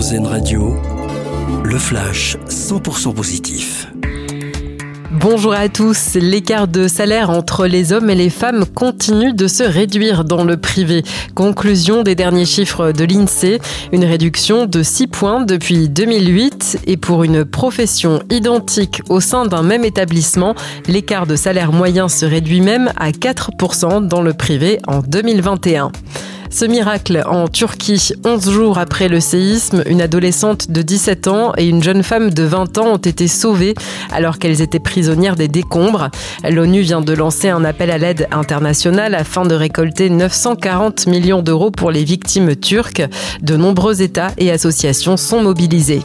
RZN Radio, le flash 100% positif. Bonjour à tous. L'écart de salaire entre les hommes et les femmes continue de se réduire dans le privé. Conclusion des derniers chiffres de l'INSEE, une réduction de 6 points depuis 2008 et pour une profession identique au sein d'un même établissement, l'écart de salaire moyen se réduit même à 4% dans le privé en 2021. Ce miracle en Turquie, 11 jours après le séisme, une adolescente de 17 ans et une jeune femme de 20 ans ont été sauvées alors qu'elles étaient prisonnières des décombres. L'ONU vient de lancer un appel à l'aide internationale afin de récolter 940 millions d'euros pour les victimes turques. De nombreux États et associations sont mobilisés.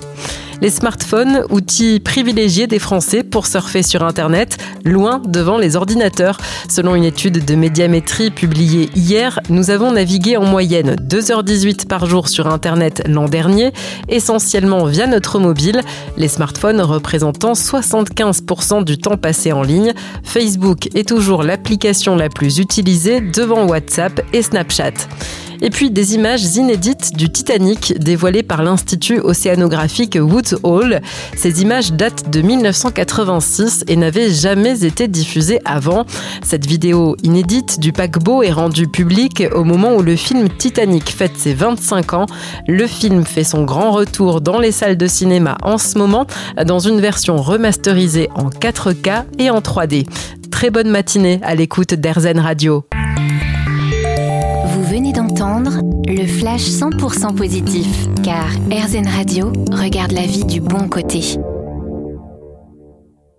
Les smartphones, outils privilégiés des Français pour surfer sur Internet, loin devant les ordinateurs. Selon une étude de médiamétrie publiée hier, nous avons navigué en moyenne 2h18 par jour sur Internet l'an dernier, essentiellement via notre mobile, les smartphones représentant 75% du temps passé en ligne. Facebook est toujours l'application la plus utilisée devant WhatsApp et Snapchat. Et puis des images inédites du Titanic dévoilées par l'Institut océanographique Woods Hole. Ces images datent de 1986 et n'avaient jamais été diffusées avant. Cette vidéo inédite du paquebot est rendue publique au moment où le film Titanic fête ses 25 ans. Le film fait son grand retour dans les salles de cinéma en ce moment dans une version remasterisée en 4K et en 3D. Très bonne matinée à l'écoute d'Airzen Radio le flash 100% positif, car RZN Radio regarde la vie du bon côté.